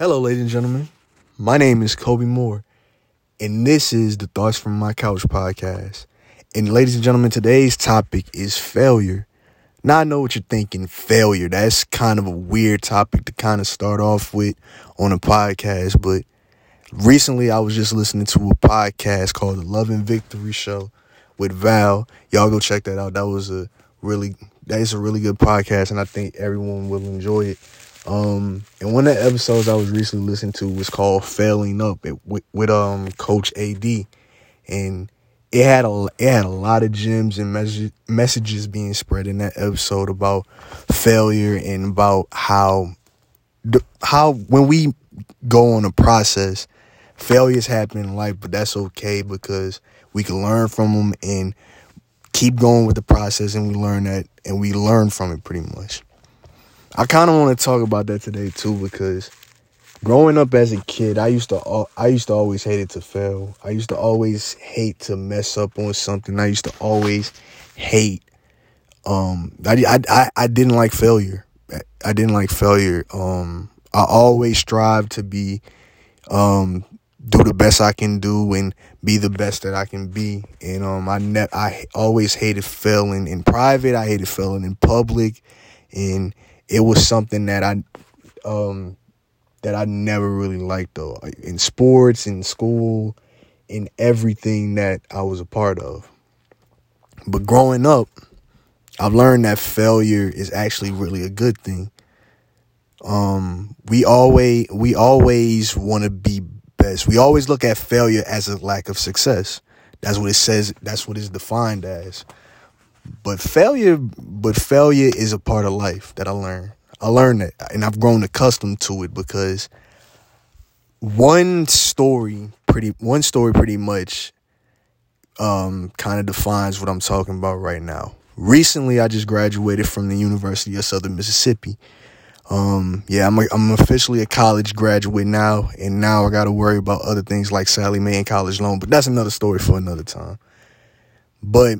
Hello, ladies and gentlemen. My name is Kobe Moore, and this is the Thoughts from My Couch podcast. And, ladies and gentlemen, today's topic is failure. Now, I know what you're thinking failure. That's kind of a weird topic to kind of start off with on a podcast, but recently I was just listening to a podcast called The Love and Victory Show with Val. Y'all go check that out. That was a really, that is a really good podcast, and I think everyone will enjoy it. Um, and one of the episodes I was recently listening to was called "Failing Up" it, with, with um Coach AD, and it had a it had a lot of gems and message, messages being spread in that episode about failure and about how how when we go on a process, failures happen in life, but that's okay because we can learn from them and keep going with the process, and we learn that and we learn from it pretty much. I kind of want to talk about that today too because growing up as a kid, I used to I used to always hate it to fail. I used to always hate to mess up on something. I used to always hate um I I I didn't like failure. I didn't like failure. Um I always strive to be um do the best I can do and be the best that I can be. And um I ne- I always hated failing in private. I hated failing in public and it was something that I um that I never really liked though in sports in school in everything that I was a part of. But growing up, I've learned that failure is actually really a good thing. Um we always we always want to be best. We always look at failure as a lack of success. That's what it says, that's what it's defined as. But failure, but failure is a part of life that I learned. I learned that, and I've grown accustomed to it because one story, pretty one story, pretty much, um, kind of defines what I'm talking about right now. Recently, I just graduated from the University of Southern Mississippi. Um, yeah, I'm a, I'm officially a college graduate now, and now I got to worry about other things like Sallie Mae and college loan. But that's another story for another time. But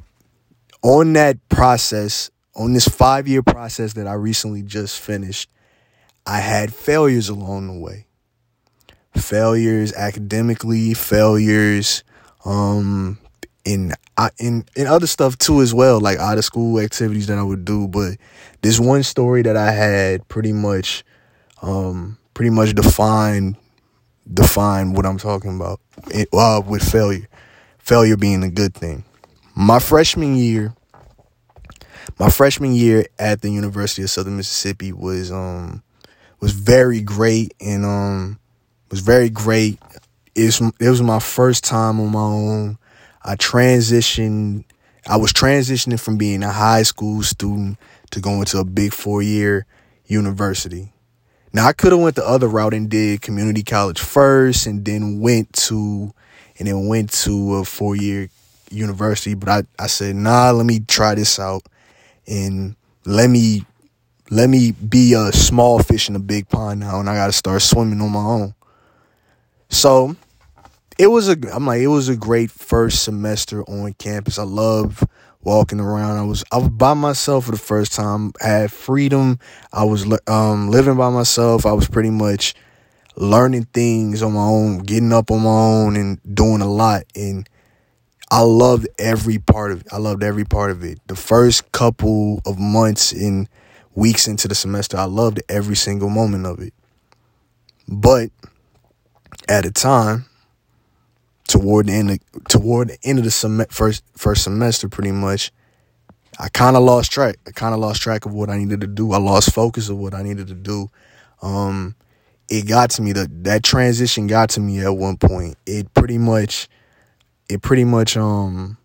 on that process, on this five year process that I recently just finished, I had failures along the way. Failures academically, failures um, in in in other stuff too as well, like out of school activities that I would do. But this one story that I had pretty much um, pretty much defined define what I'm talking about uh, with failure. Failure being a good thing my freshman year, my freshman year at the University of Southern Mississippi was um was very great and um was very great. It was, it was my first time on my own. I transitioned. I was transitioning from being a high school student to going to a big four year university. Now I could have went the other route and did community college first, and then went to and then went to a four year university, but I, I said, nah, let me try this out and let me let me be a small fish in a big pond now and I gotta start swimming on my own. So it was a I'm like it was a great first semester on campus. I love walking around. I was I was by myself for the first time. I had freedom. I was um living by myself. I was pretty much learning things on my own, getting up on my own and doing a lot and I loved every part of it. I loved every part of it. The first couple of months and weeks into the semester, I loved every single moment of it. But at a time, toward the end of, toward the end of the sem- first first semester, pretty much, I kind of lost track. I kind of lost track of what I needed to do. I lost focus of what I needed to do. Um, it got to me. That that transition got to me at one point. It pretty much it pretty much um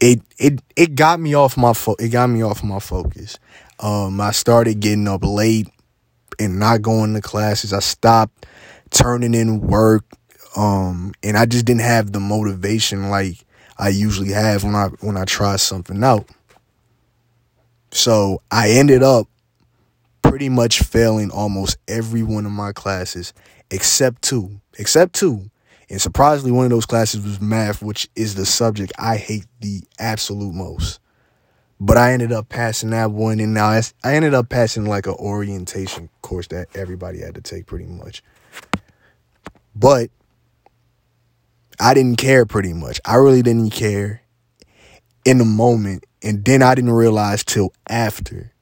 it it it got me off my fo- it got me off my focus. Um I started getting up late and not going to classes. I stopped turning in work um and I just didn't have the motivation like I usually have when I when I try something out. So I ended up pretty much failing almost every one of my classes except two. Except two. And surprisingly, one of those classes was math, which is the subject I hate the absolute most. but I ended up passing that one, and now I ended up passing like an orientation course that everybody had to take pretty much. But I didn't care pretty much. I really didn't care in the moment, and then I didn't realize till after,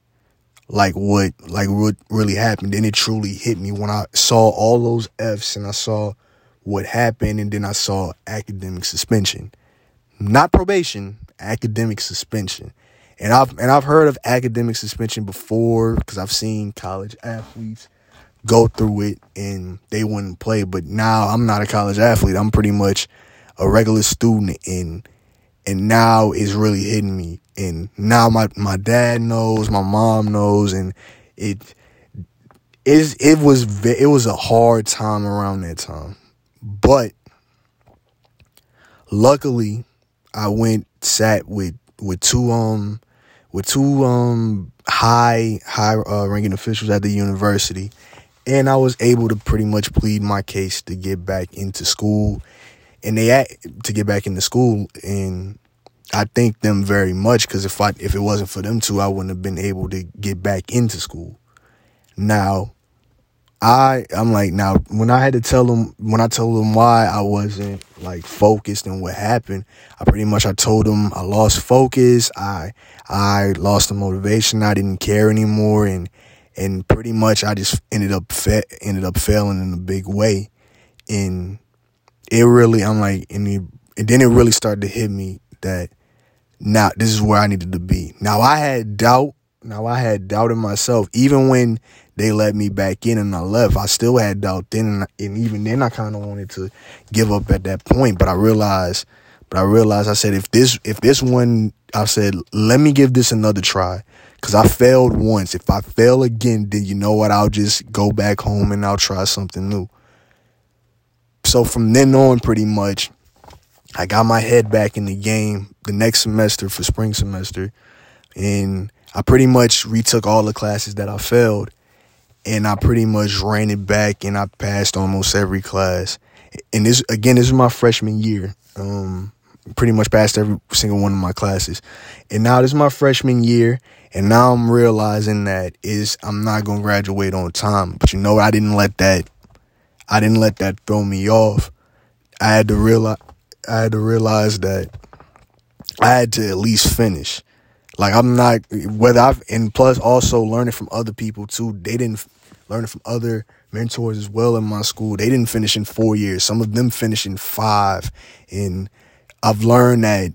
like what like what really happened. Then it truly hit me when I saw all those Fs and I saw what happened, and then I saw academic suspension, not probation, academic suspension. And I've and I've heard of academic suspension before because I've seen college athletes go through it and they wouldn't play. But now I'm not a college athlete. I'm pretty much a regular student and and now it's really hitting me. And now my, my dad knows, my mom knows, and it is it was it was a hard time around that time. But luckily I went sat with with two um with two um high high uh, ranking officials at the university, and I was able to pretty much plead my case to get back into school, and they act to get back into school, and I thank them very much because if I if it wasn't for them two, I wouldn't have been able to get back into school. Now, I I'm like now when I had to tell them when I told them why I wasn't like focused and what happened, I pretty much I told them I lost focus, I I lost the motivation, I didn't care anymore, and and pretty much I just ended up fa- ended up failing in a big way, and it really I'm like and, it, and then it really started to hit me that now this is where I needed to be. Now I had doubt. Now I had doubt in myself, even when they let me back in and I left. I still had doubt then, and, even then, I kind of wanted to give up at that point. But I realized, but I realized, I said, if this, if this one, I said, let me give this another try, because I failed once. If I fail again, then you know what? I'll just go back home and I'll try something new. So from then on, pretty much, I got my head back in the game the next semester for spring semester, and I pretty much retook all the classes that I failed and I pretty much ran it back and I passed almost every class. And this again, this is my freshman year. Um, pretty much passed every single one of my classes. And now this is my freshman year, and now I'm realizing that is I'm not gonna graduate on time. But you know I didn't let that I didn't let that throw me off. I had to realize I had to realize that I had to at least finish. Like I'm not whether I've and plus also learning from other people too. They didn't learning from other mentors as well in my school. They didn't finish in four years. Some of them finished in five. And I've learned that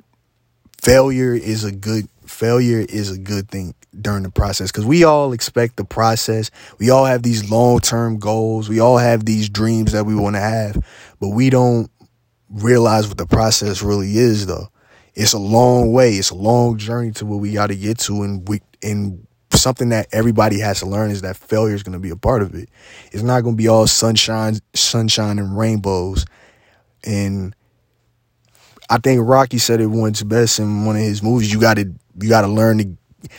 failure is a good failure is a good thing during the process because we all expect the process. We all have these long term goals. We all have these dreams that we want to have, but we don't realize what the process really is though it's a long way. It's a long journey to where we got to get to, and we and something that everybody has to learn is that failure is going to be a part of it. It's not going to be all sunshine, sunshine and rainbows. And I think Rocky said it once best in one of his movies. You got to you got to learn to.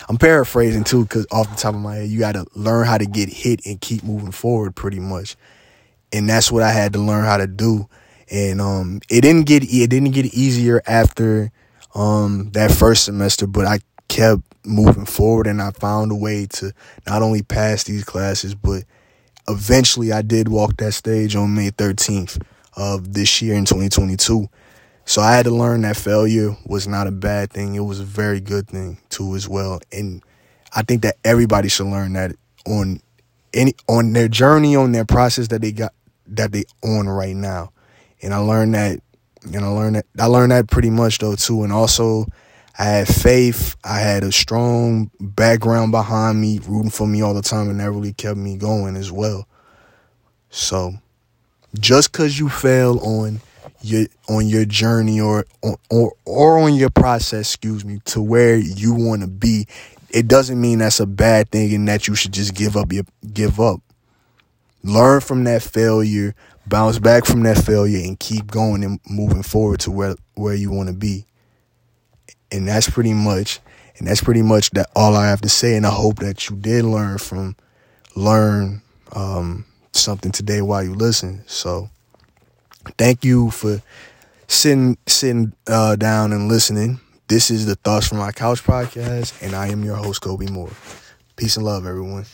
I'm paraphrasing too, because off the top of my head, you got to learn how to get hit and keep moving forward, pretty much. And that's what I had to learn how to do. And um, it didn't get it didn't get easier after um, that first semester, but I kept moving forward and I found a way to not only pass these classes, but eventually I did walk that stage on May 13th of this year in 2022. So I had to learn that failure was not a bad thing. It was a very good thing too as well. And I think that everybody should learn that on any on their journey, on their process that they got that they on right now. And I learned that and I learned that I learned that pretty much though too. And also I had faith. I had a strong background behind me, rooting for me all the time, and that really kept me going as well. So just cause you fail on your on your journey or or or on your process, excuse me, to where you want to be, it doesn't mean that's a bad thing and that you should just give up your give up. Learn from that failure, bounce back from that failure and keep going and moving forward to where where you want to be. And that's pretty much and that's pretty much that all I have to say and I hope that you did learn from learn um, something today while you listen. So thank you for sitting sitting uh, down and listening. This is the Thoughts from My Couch podcast, and I am your host, Kobe Moore. Peace and love, everyone.